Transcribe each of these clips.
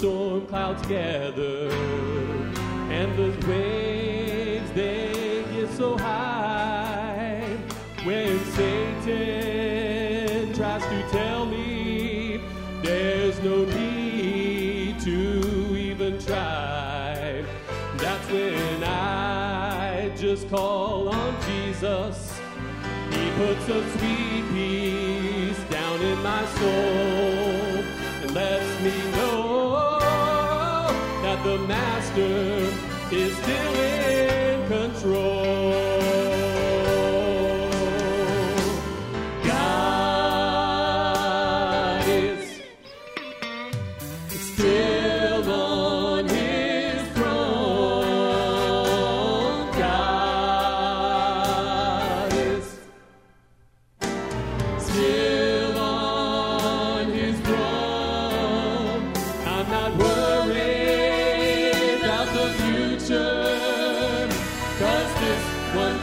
Storm clouds gather and the waves they get so high, when Satan tries to tell me there's no need to even try, that's when I just call on Jesus. He puts a sweet peace down in my soul the Master is still in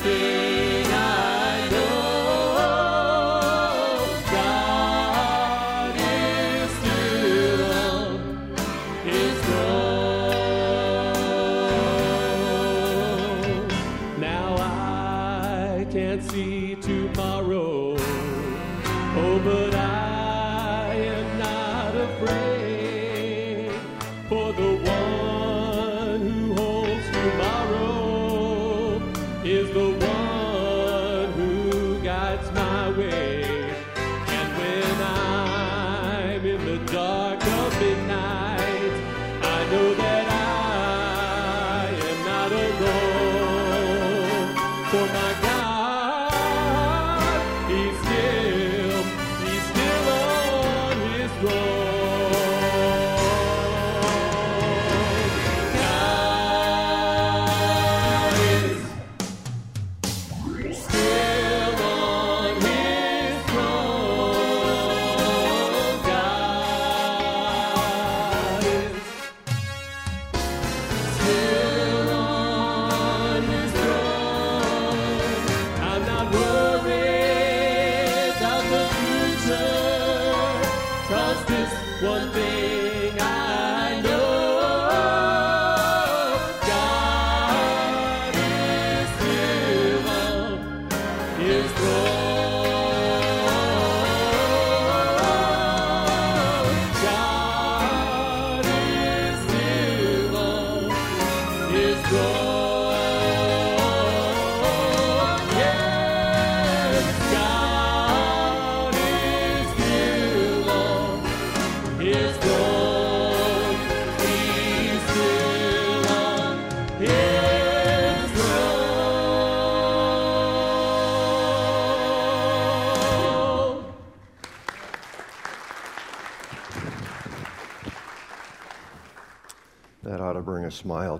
one one thing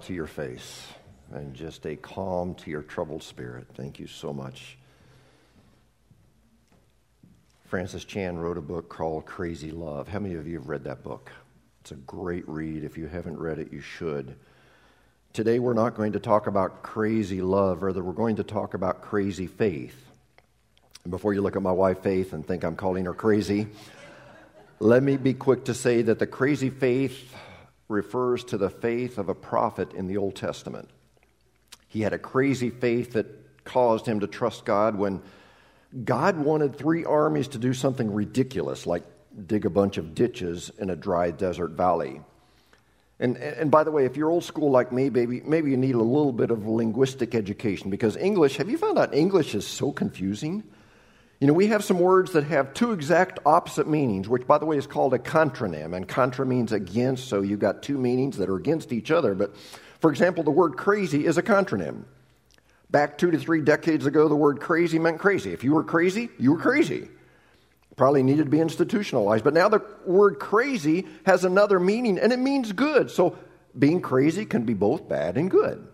to your face and just a calm to your troubled spirit. Thank you so much. Francis Chan wrote a book called Crazy Love. How many of you have read that book? It's a great read. If you haven't read it, you should. Today, we're not going to talk about crazy love, rather, we're going to talk about crazy faith. And before you look at my wife, Faith, and think I'm calling her crazy, let me be quick to say that the crazy faith refers to the faith of a prophet in the Old Testament. He had a crazy faith that caused him to trust God when God wanted three armies to do something ridiculous, like dig a bunch of ditches in a dry desert valley. And, and by the way, if you're old school like me, maybe, maybe you need a little bit of linguistic education because English, have you found out English is so confusing? You know, we have some words that have two exact opposite meanings, which, by the way, is called a contronym. And contra means against, so you've got two meanings that are against each other. But for example, the word crazy is a contronym. Back two to three decades ago, the word crazy meant crazy. If you were crazy, you were crazy. Probably needed to be institutionalized. But now the word crazy has another meaning, and it means good. So being crazy can be both bad and good.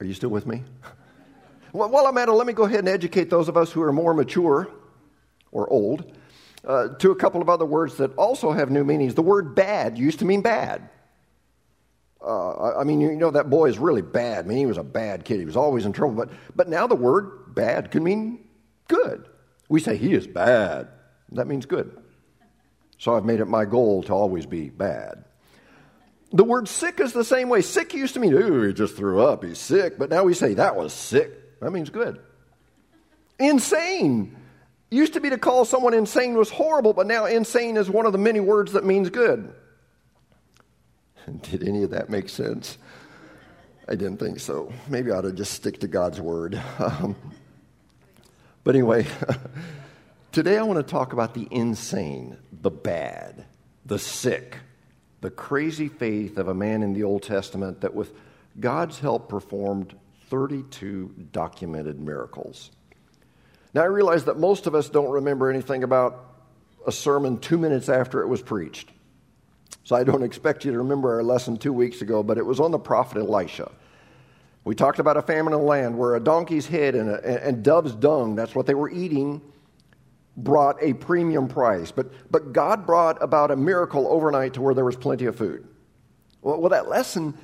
Are you still with me? Well, while I'm at it, let me go ahead and educate those of us who are more mature or old uh, to a couple of other words that also have new meanings. The word bad used to mean bad. Uh, I mean, you know, that boy is really bad. I mean, he was a bad kid. He was always in trouble. But, but now the word bad can mean good. We say he is bad. That means good. So I've made it my goal to always be bad. The word sick is the same way. Sick used to mean, ooh, he just threw up, he's sick. But now we say that was sick. That means good. Insane used to be to call someone insane was horrible, but now insane is one of the many words that means good. Did any of that make sense? I didn't think so. Maybe I ought to just stick to God's word. Um, but anyway, today I want to talk about the insane, the bad, the sick, the crazy faith of a man in the Old Testament that, with God's help, performed 32 documented miracles. Now, I realize that most of us don't remember anything about a sermon two minutes after it was preached. So I don't expect you to remember our lesson two weeks ago, but it was on the prophet Elisha. We talked about a famine in the land where a donkey's head and, a, and dove's dung, that's what they were eating, brought a premium price. But, but God brought about a miracle overnight to where there was plenty of food. Well, well that lesson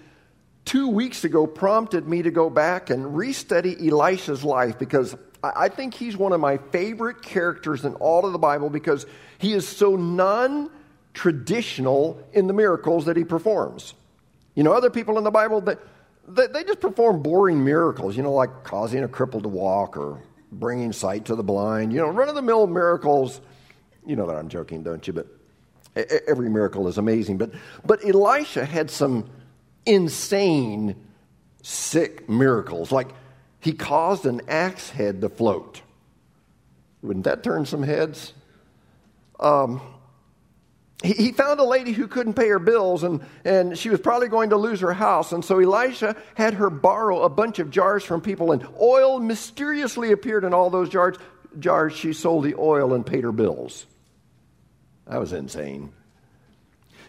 two weeks ago prompted me to go back and restudy Elisha's life because I think he's one of my favorite characters in all of the Bible because he is so non traditional in the miracles that he performs. You know, other people in the Bible, that they, they just perform boring miracles, you know, like causing a cripple to walk or bringing sight to the blind, you know, run of the mill miracles. You know that I'm joking, don't you? But every miracle is amazing. But, but Elisha had some insane, sick miracles. Like he caused an axe head to float. Wouldn't that turn some heads? Um, he found a lady who couldn't pay her bills and, and she was probably going to lose her house. And so Elisha had her borrow a bunch of jars from people, and oil mysteriously appeared in all those jars. jars. She sold the oil and paid her bills. That was insane.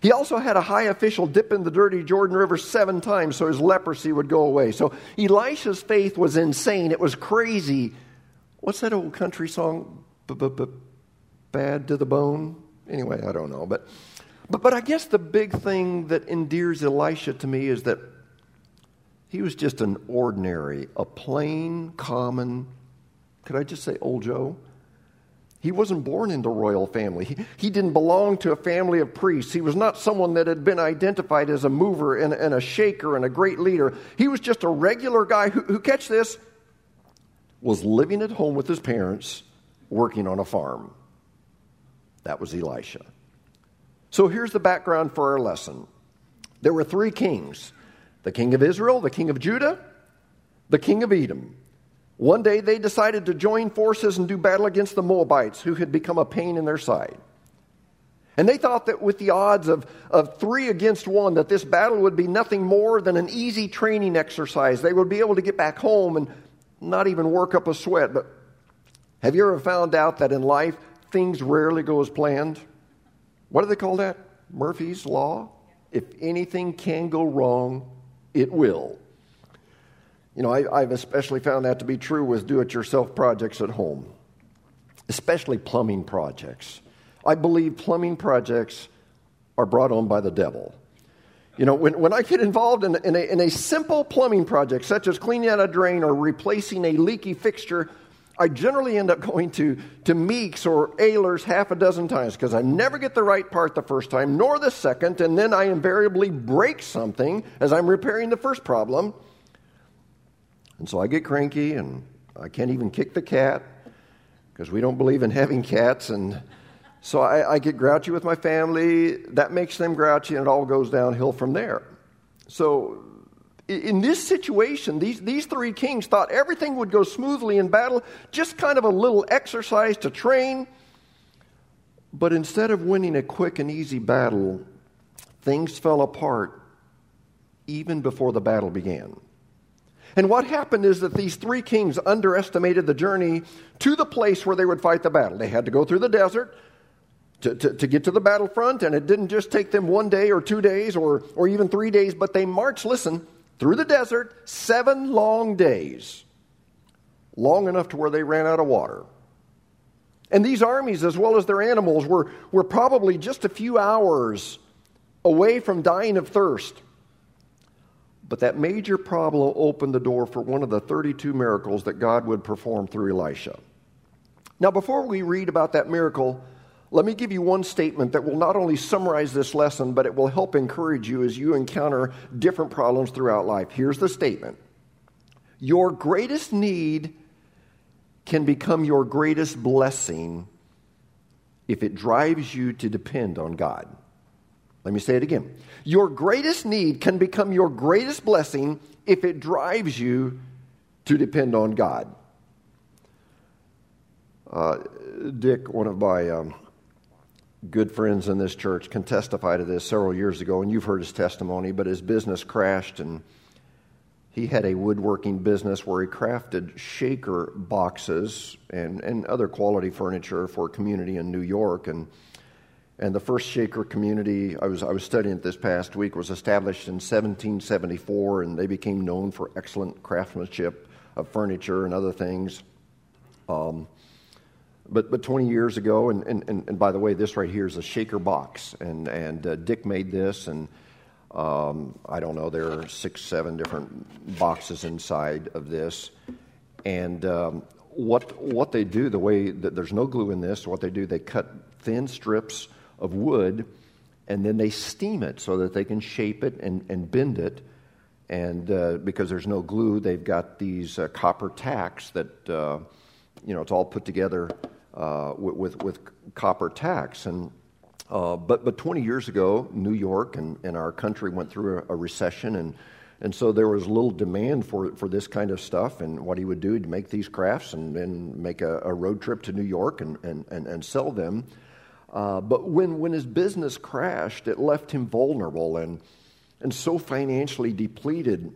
He also had a high official dip in the dirty Jordan River seven times so his leprosy would go away. So Elisha's faith was insane. It was crazy. What's that old country song? Bad to the bone? Anyway, I don't know. But, but, but I guess the big thing that endears Elisha to me is that he was just an ordinary, a plain, common, could I just say old Joe? He wasn't born into royal family. He, he, didn't belong to a family of priests. He was not someone that had been identified as a mover and, and a shaker and a great leader. He was just a regular guy who, who, catch this, was living at home with his parents, working on a farm. That was Elisha. So here's the background for our lesson there were three kings the king of Israel, the king of Judah, the king of Edom. One day they decided to join forces and do battle against the Moabites, who had become a pain in their side. And they thought that with the odds of, of three against one, that this battle would be nothing more than an easy training exercise. They would be able to get back home and not even work up a sweat. But have you ever found out that in life, things rarely go as planned. What do they call that? Murphy's Law? If anything can go wrong, it will. You know, I, have especially found that to be true with do it yourself projects at home, especially plumbing projects. I believe plumbing projects are brought on by the devil. You know, when, when I get involved in, in, a, in a simple plumbing project, such as cleaning out a drain or replacing a leaky fixture, I generally end up going to, to Meeks or Ehlers half a dozen times because I never get the right part the first time, nor the second, and then I invariably break something as I'm repairing the first problem. And so I get cranky and I can't even kick the cat because we don't believe in having cats. And so I, I, get grouchy with my family. That makes them grouchy, and it all goes downhill from there. So in this situation, these, these three kings thought everything would go smoothly in battle, just kind of a little exercise to train. But instead of winning a quick and easy battle, things fell apart even before the battle began. And what happened is that these three kings underestimated the journey to the place where they would fight the battle. They had to go through the desert to, to, to, get to the battlefront, and it didn't just take them one day or two days or, or even three days, but they marched, listen, through the desert seven long days, long enough to where they ran out of water. And these armies, as well as their animals, were, were probably just a few hours away from dying of thirst. But that major problem opened the door for one of the 32 miracles that God would perform through Elisha. Now, before we read about that miracle, let me give you one statement that will not only summarize this lesson, but it will help encourage you as you encounter different problems throughout life. Here's the statement Your greatest need can become your greatest blessing if it drives you to depend on God. Let me say it again. Your greatest need can become your greatest blessing if it drives you to depend on God. Uh, Dick, one of my um, good friends in this church can testify to this several years ago, and you've heard his testimony, but his business crashed, and he had a woodworking business where he crafted shaker boxes and, and other quality furniture for a community in New York. And, and the first shaker community I was, I was studying it this past week was established in 1774, and they became known for excellent craftsmanship of furniture and other things. Um, but, but 20 years ago, and, and, and, by the way, this right here is a shaker box, and, and uh, Dick made this, and um, I don't know, there are six, seven different boxes inside of this. And um, what, what they do, the way that there's no glue in this, what they do, they cut thin strips of wood and then they steam it so that they can shape it and, and bend it. And uh, because there's no glue, they've got these uh, copper tacks that, uh, you know, it's all put together uh, with, with copper tacks. And, uh, but, but 20 years ago, New York and, and our country went through a, a, recession, and, and so there was little demand for, for this kind of stuff. And what he would do, he'd make these crafts and then make a, a road trip to New York and, and, and, and sell them. Uh, but when, when his business crashed, it left him vulnerable and, and so financially depleted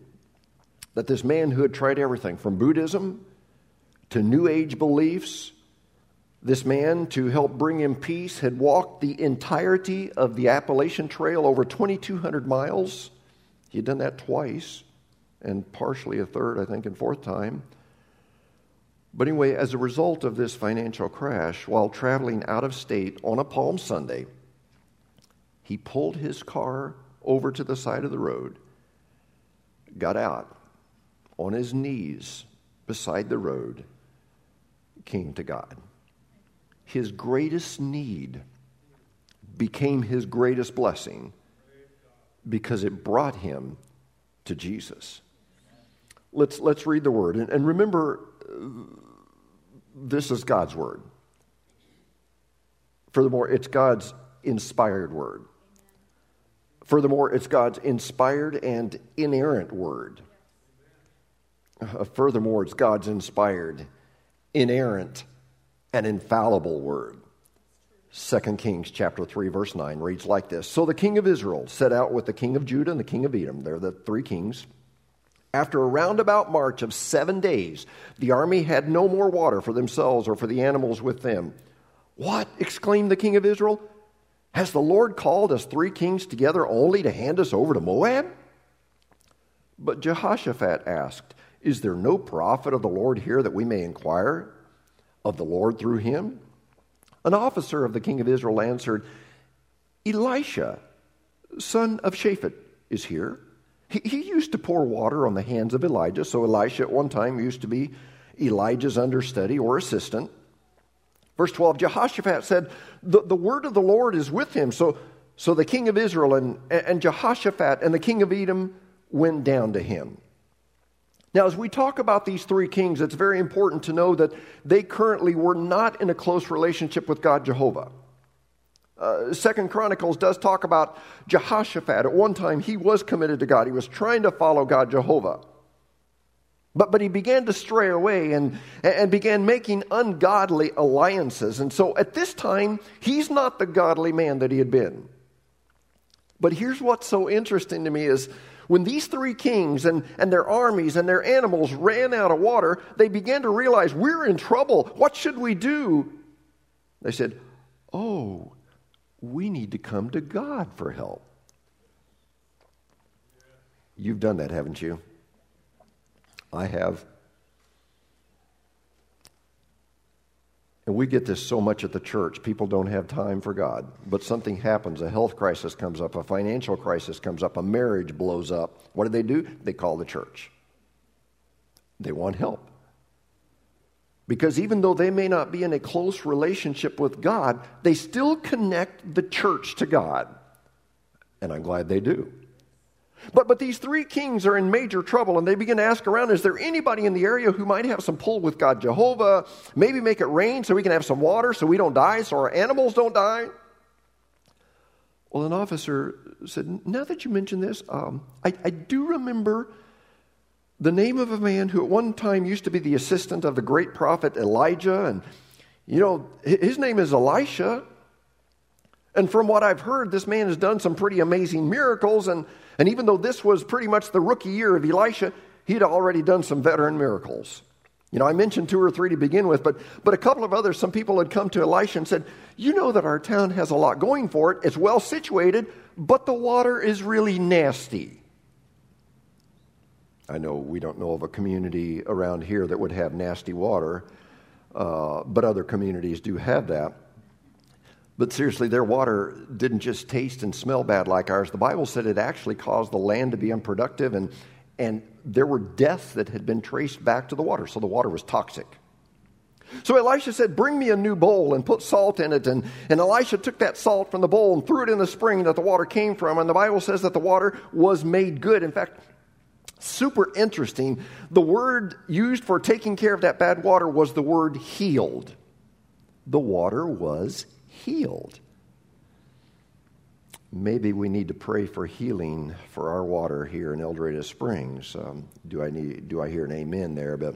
that this man who had tried everything from Buddhism to New Age beliefs this man, to help bring him peace, had walked the entirety of the Appalachian Trail over 2,200 miles. He had done that twice, and partially a third, I think, and fourth time. But anyway, as a result of this financial crash, while traveling out of state on a Palm Sunday, he pulled his car over to the side of the road, got out on his knees beside the road, came to God his greatest need became his greatest blessing because it brought him to Jesus. Let's, let's read the word. And, and remember, this is God's word. Furthermore, it's God's inspired word. Furthermore, it's God's inspired and inerrant word. Uh, furthermore, it's God's inspired, inerrant, and infallible word. 2 Kings chapter 3 verse 9 reads like this. So the king of Israel set out with the king of Judah and the king of Edom. They're the three kings. After a roundabout march of 7 days, the army had no more water for themselves or for the animals with them. What? exclaimed the king of Israel. Has the Lord called us three kings together only to hand us over to Moab? But Jehoshaphat asked, Is there no prophet of the Lord here that we may inquire? of the Lord through him? An officer of the king of Israel answered, Elisha, son of Shaphat, is here. He, he used to pour water on the hands of Elijah, so Elisha at one time used to be Elijah's understudy or assistant. Verse 12 Jehoshaphat said, The, the word of the Lord is with him. So, so the king of Israel and, and Jehoshaphat and the king of Edom went down to him. Now, as we talk about these three kings, it's very important to know that they currently were not in a close relationship with God Jehovah. Uh, Second Chronicles does talk about Jehoshaphat. At one time, he was committed to God. He was trying to follow God Jehovah. But, but he began to stray away and, and began making ungodly alliances. And so at this time, he's not the godly man that he had been. But here's what's so interesting to me is when these three kings and, and their armies and their animals ran out of water, they began to realize, we're in trouble. What should we do? They said, Oh, we need to come to God for help. You've done that, haven't you? I have. And we get this so much at the church. People don't have time for God. But something happens. A health crisis comes up, a financial crisis comes up, a marriage blows up. What do they do? They call the church. They want help. Because even though they may not be in a close relationship with God, they still connect the church to God. And I'm glad they do. But, but these three kings are in major trouble, and they begin to ask around is there anybody in the area who might have some pull with God Jehovah? Maybe make it rain so we can have some water so we don't die, so our animals don't die? Well, an officer said, Now that you mention this, um, I, I do remember the name of a man who at one time used to be the assistant of the great prophet Elijah. And, you know, his name is Elisha. And from what I've heard, this man has done some pretty amazing miracles. And and even though this was pretty much the rookie year of Elisha, he'd already done some veteran miracles. You know, I mentioned two or three to begin with, but, but a couple of others, some people had come to Elisha and said, You know that our town has a lot going for it. It's well situated, but the water is really nasty. I know we don't know of a community around here that would have nasty water, uh, but other communities do have that. But seriously, their water didn't just taste and smell bad like ours. The Bible said it actually caused the land to be unproductive, and, and there were deaths that had been traced back to the water, so the water was toxic. So Elisha said, Bring me a new bowl and put salt in it. And, and Elisha took that salt from the bowl and threw it in the spring that the water came from. And the Bible says that the water was made good. In fact, super interesting, the word used for taking care of that bad water was the word healed. The water was healed. Maybe we need to pray for healing for our water here in El Dorado Springs. Um, do I need? Do I hear an amen there? But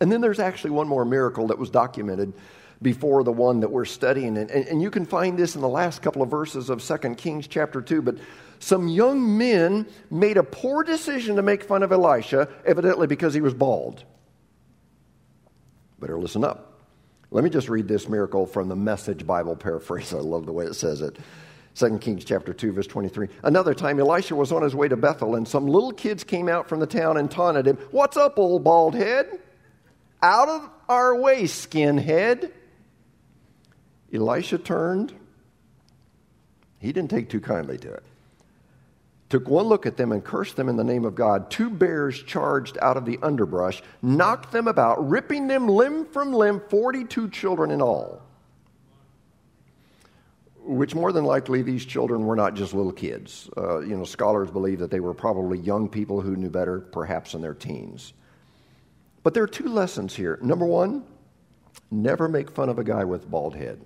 and then there's actually one more miracle that was documented before the one that we're studying, and, and, and you can find this in the last couple of verses of 2 Kings chapter two. But some young men made a poor decision to make fun of Elisha, evidently because he was bald. Better listen up. Let me just read this miracle from the Message Bible paraphrase. I love the way it says it. 2 Kings chapter 2 verse 23. Another time Elisha was on his way to Bethel and some little kids came out from the town and taunted him, "What's up, old bald head? Out of our way, skinhead." Elisha turned. He didn't take too kindly to it took one look at them and cursed them in the name of God. Two bears charged out of the underbrush, knocked them about, ripping them limb from limb, 42 children in all. Which more than likely these children were not just little kids. Uh, you know, scholars believe that they were probably young people who knew better, perhaps in their teens. But there are two lessons here. Number one, never make fun of a guy with bald head.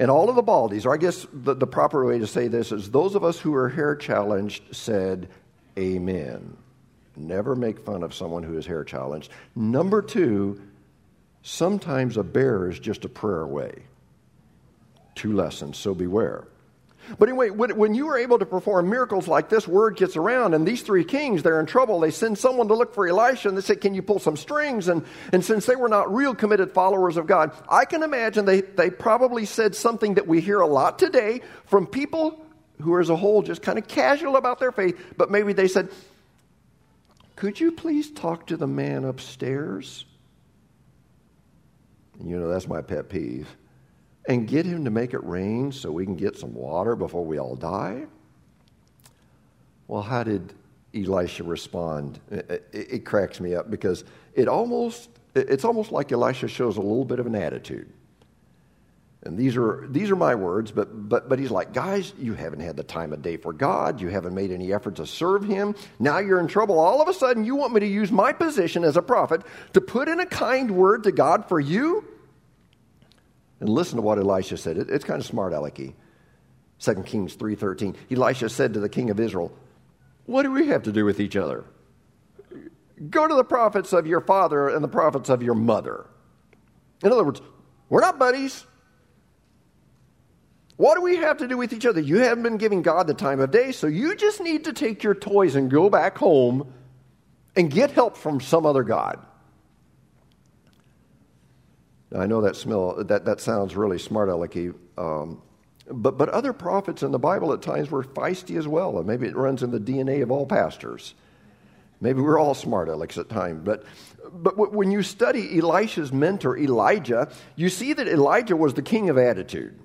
And all of the baldies, or I guess the, the proper way to say this is those of us who are hair challenged said, Amen. Never make fun of someone who is hair challenged. Number two, sometimes a bear is just a prayer away. Two lessons, so beware. But anyway, when you are able to perform miracles like this, word gets around, and these three kings, they're in trouble. They send someone to look for Elisha, and they say, Can you pull some strings? And, and since they were not real committed followers of God, I can imagine they, they probably said something that we hear a lot today from people who are, as a whole, just kind of casual about their faith, but maybe they said, Could you please talk to the man upstairs? And you know, that's my pet peeve and get him to make it rain so we can get some water before we all die? Well, how did Elisha respond? It, it, it cracks me up because it almost, it's almost like Elisha shows a little bit of an attitude. And these are, these are my words, but, but, but he's like, guys, you haven't had the time of day for God. You haven't made any effort to serve him. Now you're in trouble. All of a sudden, you want me to use my position as a prophet to put in a kind word to God for you? And listen to what Elisha said. It, it's kind of smart alecky. 2 Kings 3.13. Elisha said to the king of Israel, What do we have to do with each other? Go to the prophets of your father and the prophets of your mother. In other words, we're not buddies. What do we have to do with each other? You haven't been giving God the time of day, so you just need to take your toys and go back home and get help from some other God. Now, I know that smell that, that sounds really smart alecky, um, but but other prophets in the Bible at times were feisty as well, and maybe it runs in the DNA of all pastors. Maybe we're all smart alecks at times, but but when you study Elisha's mentor Elijah, you see that Elijah was the king of attitude.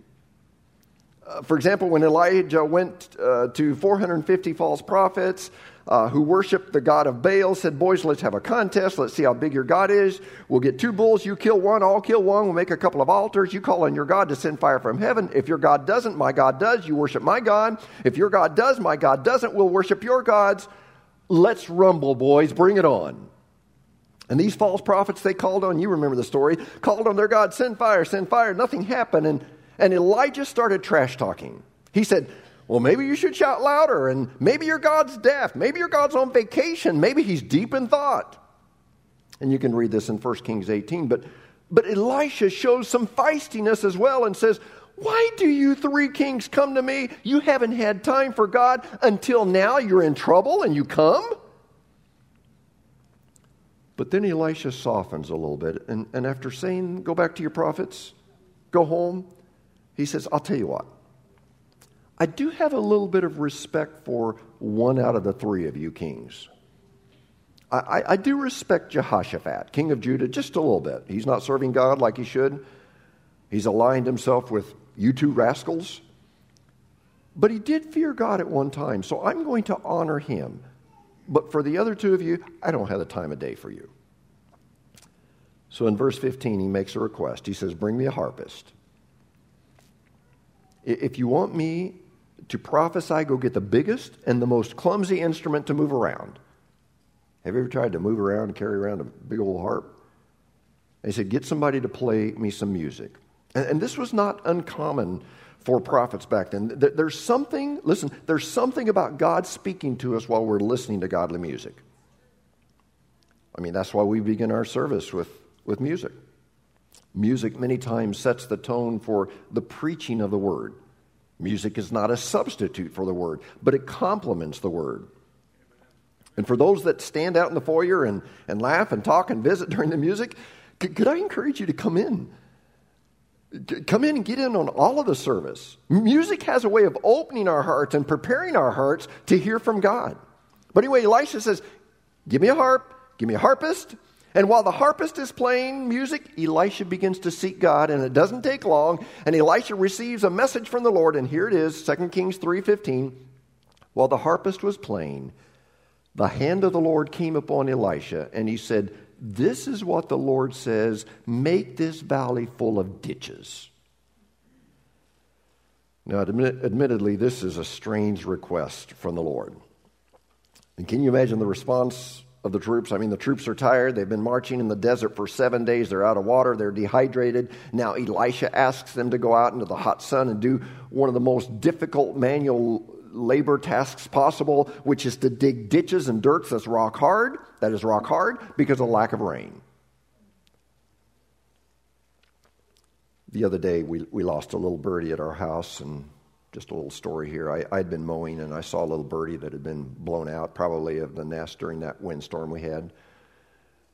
Uh, for example, when Elijah went uh, to 450 false prophets uh, who worshiped the god of Baal, said, Boys, let's have a contest. Let's see how big your God is. We'll get two bulls. You kill one. I'll kill one. We'll make a couple of altars. You call on your God to send fire from heaven. If your God doesn't, my God does. You worship my God. If your God does, my God doesn't. We'll worship your gods. Let's rumble, boys. Bring it on. And these false prophets, they called on, you remember the story, called on their God, send fire, send fire. Nothing happened. And and Elijah started trash talking. He said, Well, maybe you should shout louder, and maybe your God's deaf. Maybe your God's on vacation. Maybe he's deep in thought. And you can read this in 1 Kings 18. But, but Elisha shows some feistiness as well and says, Why do you three kings come to me? You haven't had time for God until now. You're in trouble and you come? But then Elisha softens a little bit. And, and after saying, Go back to your prophets, go home, he says, I'll tell you what. I do have a little bit of respect for one out of the three of you kings. I, I, I, do respect Jehoshaphat, king of Judah, just a little bit. He's not serving God like he should. He's aligned himself with you two rascals. But he did fear God at one time, so I'm going to honor him. But for the other two of you, I don't have the time of day for you. So in verse 15, he makes a request. He says, Bring me a harpist. If you want me to prophesy, go get the biggest and the most clumsy instrument to move around. Have you ever tried to move around and carry around a big old harp? he said, Get somebody to play me some music. And, and this was not uncommon for prophets back then. There's something, listen, there's something about God speaking to us while we're listening to godly music. I mean, that's why we begin our service with, with music. Music many times sets the tone for the preaching of the word. Music is not a substitute for the word, but it complements the word. And for those that stand out in the foyer and, and laugh and talk and visit during the music, could, could I encourage you to come in? Come in and get in on all of the service. Music has a way of opening our hearts and preparing our hearts to hear from God. But anyway, Elisha says, Give me a harp, give me a harpist, and while the harpist is playing music, Elisha begins to seek God, and it doesn't take long. And Elisha receives a message from the Lord, and here it is, 2 Kings 3.15. While the harpist was playing, the hand of the Lord came upon Elisha, and he said, This is what the Lord says, make this valley full of ditches. Now, admittedly, this is a strange request from the Lord. And can you imagine the response of the troops. I mean, the troops are tired. They've been marching in the desert for seven days. They're out of water. They're dehydrated. Now, Elisha asks them to go out into the hot sun and do one of the most difficult manual labor tasks possible, which is to dig ditches and dirt that's rock hard. That is rock hard because of lack of rain. The other day, we, we lost a little birdie at our house, and just a little story here. I, had been mowing and I saw a little birdie that had been blown out, probably of the nest during that windstorm we had.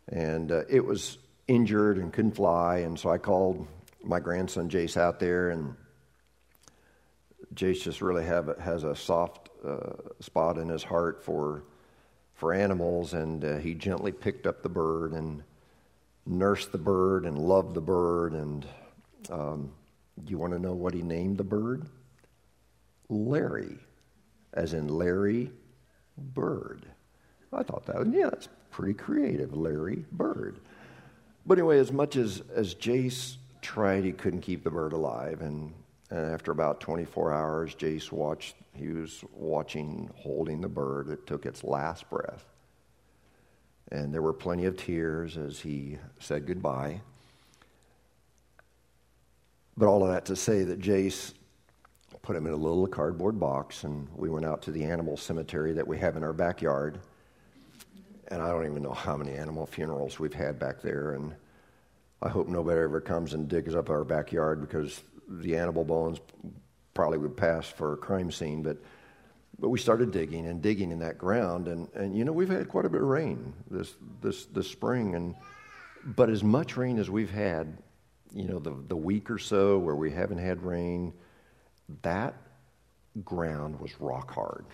And uh, it was injured and couldn't fly. And so I called my grandson Jace out there, and Jace just really have, has a soft uh, spot in his heart for, for animals. And uh, he gently picked up the bird and nursed the bird and loved the bird. And um, you want to know what he named the bird? Larry, as in Larry Bird. I thought that, yeah, that's pretty creative, Larry Bird. But anyway, as much as, as Jace tried, he couldn't keep the bird alive. And, and after about 24 hours, Jace watched, he was watching, holding the bird. It took its last breath. And there were plenty of tears as he said goodbye. But all of that to say that Jace put him in a little cardboard box, and we went out to the animal cemetery that we have in our backyard. And I don't even know how many animal funerals we've had back there. And I hope nobody ever comes and digs up our backyard because the animal bones probably would pass for a crime scene. But but we started digging and digging in that ground, and, and you know we've had quite a bit of rain this this this spring, and but as much rain as we've had, you know the the week or so where we haven't had rain, that ground was rock hard.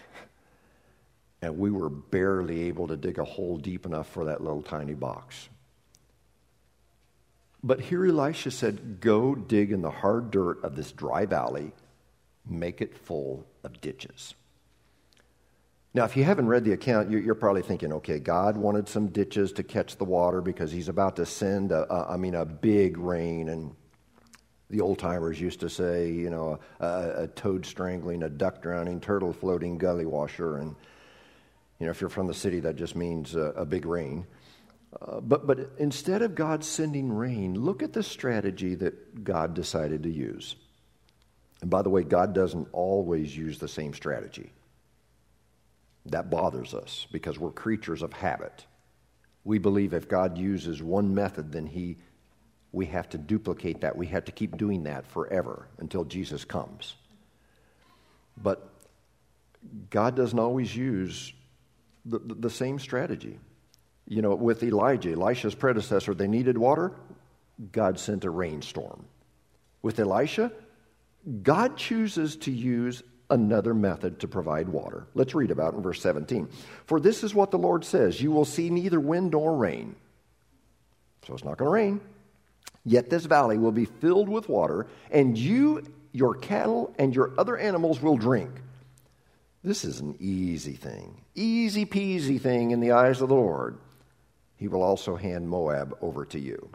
And we were barely able to dig a hole deep enough for that little tiny box. But here Elisha said, Go dig in the hard dirt of this dry valley, make it full of ditches. Now, if you haven't read the account, you're probably thinking, okay, God wanted some ditches to catch the water because he's about to send, a, a, I mean, a big rain. And the old timers used to say, you know, a, a, toad strangling, a duck drowning, turtle floating, gully washer. And, you know, if you're from the city, that just means a, a big rain. Uh, but, but instead of God sending rain, look at the strategy that God decided to use. And by the way, God doesn't always use the same strategy. That bothers us because we're creatures of habit. We believe if God uses one method, then he we have to duplicate that. We have to keep doing that forever until Jesus comes. But God doesn't always use the, the same strategy. You know, with Elijah, Elisha's predecessor, they needed water. God sent a rainstorm. With Elisha, God chooses to use another method to provide water. Let's read about in verse 17. For this is what the Lord says You will see neither wind nor rain. So it's not going to rain. Yet this valley will be filled with water, and you, your cattle, and your other animals will drink. This is an easy thing, easy peasy thing in the eyes of the Lord. He will also hand Moab over to you.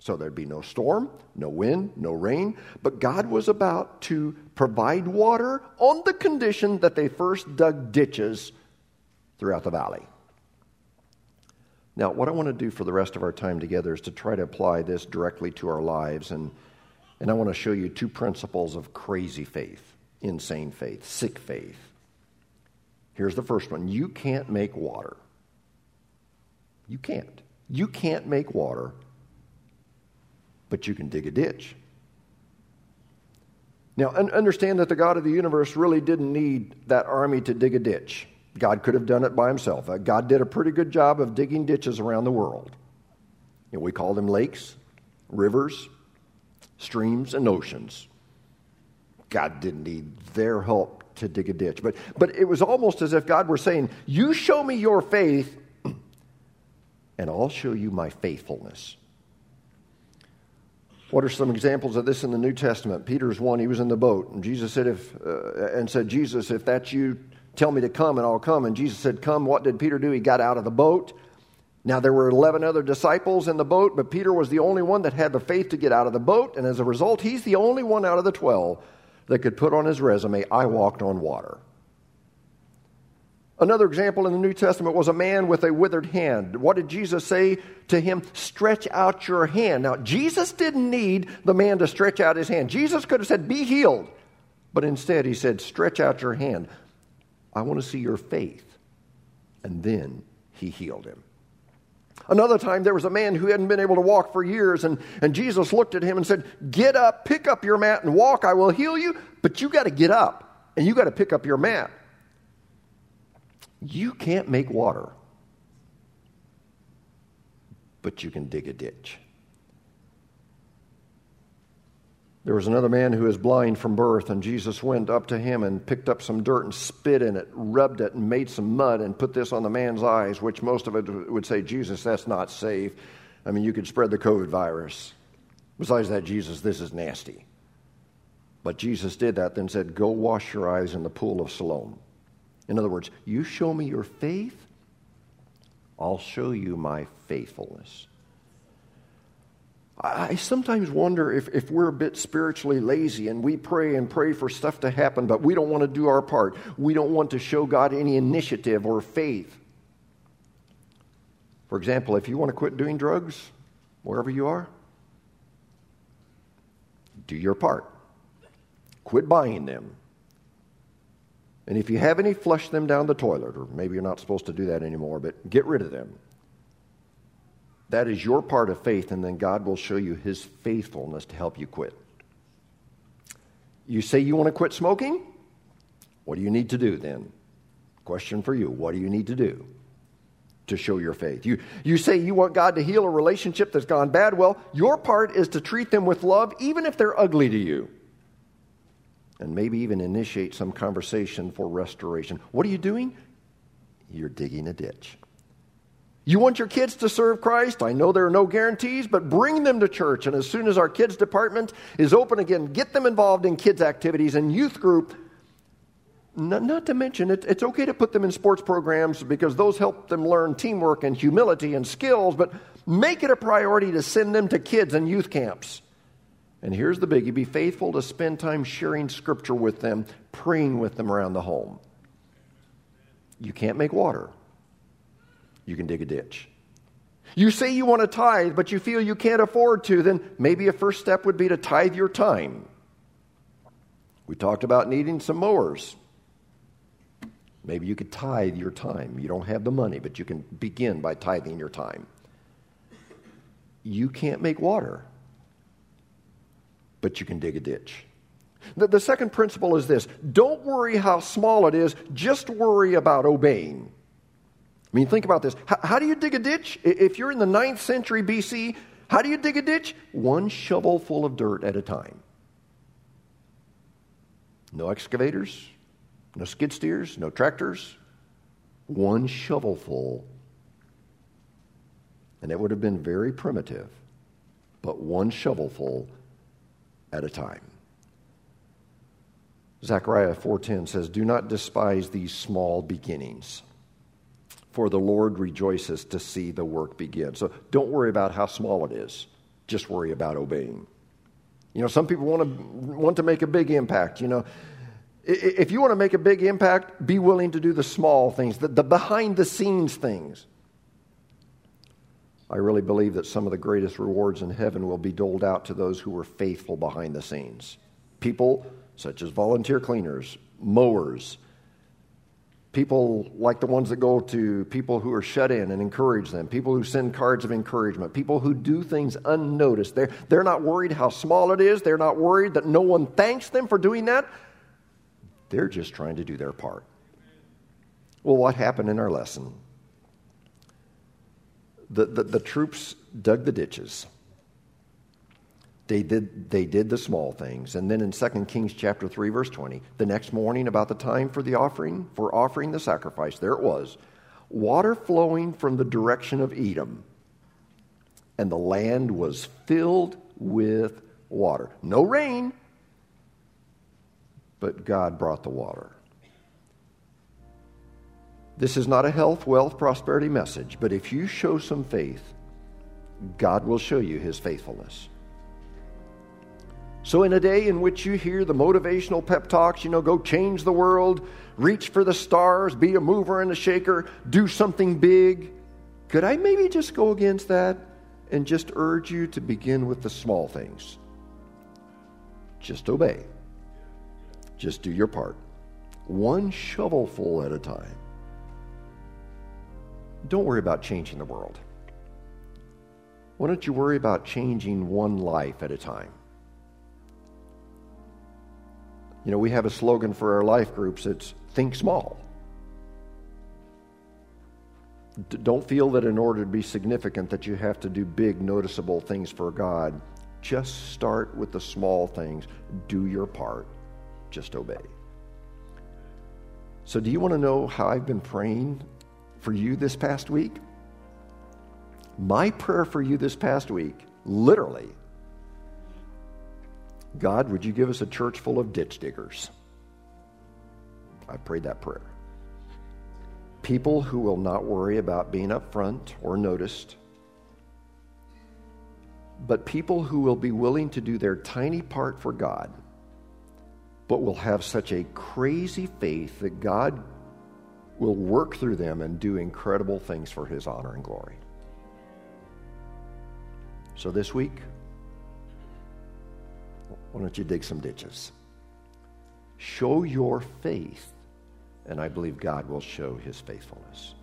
So there'd be no storm, no wind, no rain, but God was about to provide water on the condition that they first dug ditches throughout the valley. Now, what I want to do for the rest of our time together is to try to apply this directly to our lives. And, and I want to show you two principles of crazy faith, insane faith, sick faith. Here's the first one you can't make water. You can't. You can't make water, but you can dig a ditch. Now, understand that the God of the universe really didn't need that army to dig a ditch. God could have done it by himself. Uh, God did a pretty good job of digging ditches around the world. You know, we call them lakes, rivers, streams, and oceans. God didn't need their help to dig a ditch. But, but it was almost as if God were saying, You show me your faith, and I'll show you my faithfulness. What are some examples of this in the New Testament? Peter's one, he was in the boat, and Jesus said, if, uh, and said, Jesus, if that's you, Tell me to come and I'll come. And Jesus said, Come. What did Peter do? He got out of the boat. Now, there were 11 other disciples in the boat, but Peter was the only one that had the faith to get out of the boat. And as a result, he's the only one out of the 12 that could put on his resume, I walked on water. Another example in the New Testament was a man with a withered hand. What did Jesus say to him? Stretch out your hand. Now, Jesus didn't need the man to stretch out his hand. Jesus could have said, Be healed. But instead, he said, Stretch out your hand. I want to see your faith. And then he healed him. Another time, there was a man who hadn't been able to walk for years, and, and Jesus looked at him and said, Get up, pick up your mat, and walk. I will heal you, but you got to get up and you got to pick up your mat. You can't make water, but you can dig a ditch. There was another man who was blind from birth, and Jesus went up to him and picked up some dirt and spit in it, rubbed it, and made some mud and put this on the man's eyes, which most of it would say, Jesus, that's not safe. I mean, you could spread the COVID virus. Besides that, Jesus, this is nasty. But Jesus did that, then said, Go wash your eyes in the pool of Siloam. In other words, you show me your faith, I'll show you my faithfulness. I sometimes wonder if, if we're a bit spiritually lazy and we pray and pray for stuff to happen, but we don't want to do our part. We don't want to show God any initiative or faith. For example, if you want to quit doing drugs, wherever you are, do your part. Quit buying them. And if you have any, flush them down the toilet, or maybe you're not supposed to do that anymore, but get rid of them. That is your part of faith, and then God will show you His faithfulness to help you quit. You say you want to quit smoking? What do you need to do then? Question for you What do you need to do to show your faith? You, you say you want God to heal a relationship that's gone bad? Well, your part is to treat them with love, even if they're ugly to you and maybe even initiate some conversation for restoration. What are you doing? You're digging a ditch. You want your kids to serve Christ? I know there are no guarantees, but bring them to church. And as soon as our kids' department is open again, get them involved in kids' activities and youth group. Not, to mention, it, it's okay to put them in sports programs because those help them learn teamwork and humility and skills, but make it a priority to send them to kids and youth camps. And here's the biggie be faithful to spend time sharing scripture with them, praying with them around the home. You can't make water, you can dig a ditch. You say you want to tithe, but you feel you can't afford to, then maybe a first step would be to tithe your time. We talked about needing some mowers. Maybe you could tithe your time. You don't have the money, but you can begin by tithing your time. You can't make water but you can dig a ditch. The, the second principle is this don't worry how small it is, just worry about obeying. I mean, think about this. How, how, do you dig a ditch? If you're in the 9th century BC, how do you dig a ditch? One shovel full of dirt at a time. No excavators, no skid steers, no tractors. One shovelful. And it would have been very primitive, but one shovelful at a time. Zechariah 4:10 says, "Do not despise these small beginnings, for the Lord rejoices to see the work begin." So don't worry about how small it is. Just worry about obeying. You know, some people want to want to make a big impact, you know. If you want to make a big impact, be willing to do the small things, the, the behind the scenes things. I really believe that some of the greatest rewards in heaven will be doled out to those who were faithful behind the scenes. People such as volunteer cleaners, mowers, people like the ones that go to people who are shut in and encourage them, people who send cards of encouragement, people who do things unnoticed. They're, they're not worried how small it is, they're not worried that no one thanks them for doing that. They're just trying to do their part. Well, what happened in our lesson? the, the, the troops dug the ditches. They did, they did the small things. And then in 2 Kings chapter 3, verse 20, the next morning, about the time for the offering, for offering the sacrifice, there it was water flowing from the direction of Edom. And the land was filled with water. No rain, but God brought the water. This is not a health, wealth, prosperity message, but if you show some faith, God will show you his faithfulness. So, in a day in which you hear the motivational pep talks, you know, go change the world, reach for the stars, be a mover and a shaker, do something big, could I maybe just go against that and just urge you to begin with the small things? Just obey, just do your part, one shovelful at a time. Don't worry about changing the world. Why don't you worry about changing one life at a time? You know, we have a slogan for our life groups it's think small. Don't feel that in order to be significant that you have to do big noticeable things for God. Just start with the small things. Do your part. Just obey. So, do you want to know how I've been praying for you this past week? My prayer for you this past week, literally, God, would you give us a church full of ditch diggers? I prayed that prayer. People who will not worry about being up front or noticed, but people who will be willing to do their tiny part for God, but will have such a crazy faith that God will work through them and do incredible things for His honor and glory. So this week, why don't you dig some ditches? Show your faith, and I believe God will show his faithfulness.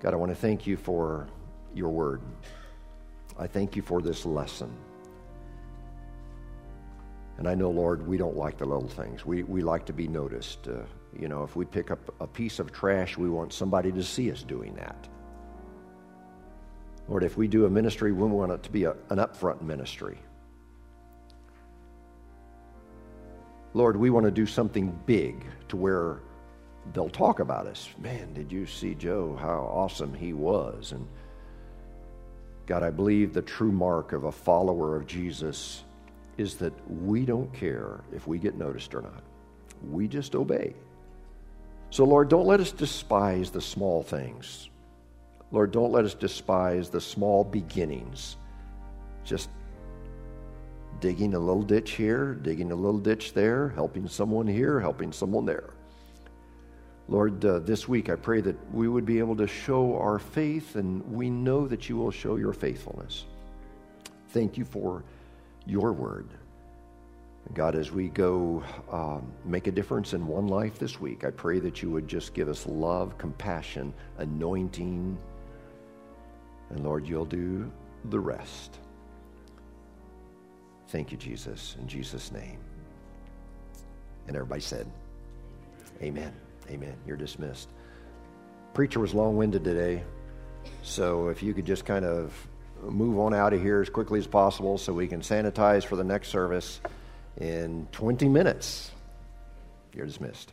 God, I want to thank you for your word. I thank you for this lesson. And I know, Lord, we don't like the little things. We, we like to be noticed. Uh, you know, if we pick up a piece of trash, we want somebody to see us doing that. Lord, if we do a ministry, we want it to be a, an upfront ministry. Lord, we want to do something big to where they'll talk about us. Man, did you see Joe? How awesome he was. And God, I believe the true mark of a follower of Jesus is that we don't care if we get noticed or not. We just obey. So, Lord, don't let us despise the small things. Lord, don't let us despise the small beginnings. Just digging a little ditch here, digging a little ditch there, helping someone here, helping someone there. Lord, uh, this week I pray that we would be able to show our faith, and we know that you will show your faithfulness. Thank you for your word. God, as we go um, make a difference in one life this week, I pray that you would just give us love, compassion, anointing, and Lord, you'll do the rest. Thank you, Jesus. In Jesus' name. And everybody said, Amen. Amen. You're dismissed. Preacher was long winded today. So if you could just kind of move on out of here as quickly as possible so we can sanitize for the next service in 20 minutes. You're dismissed.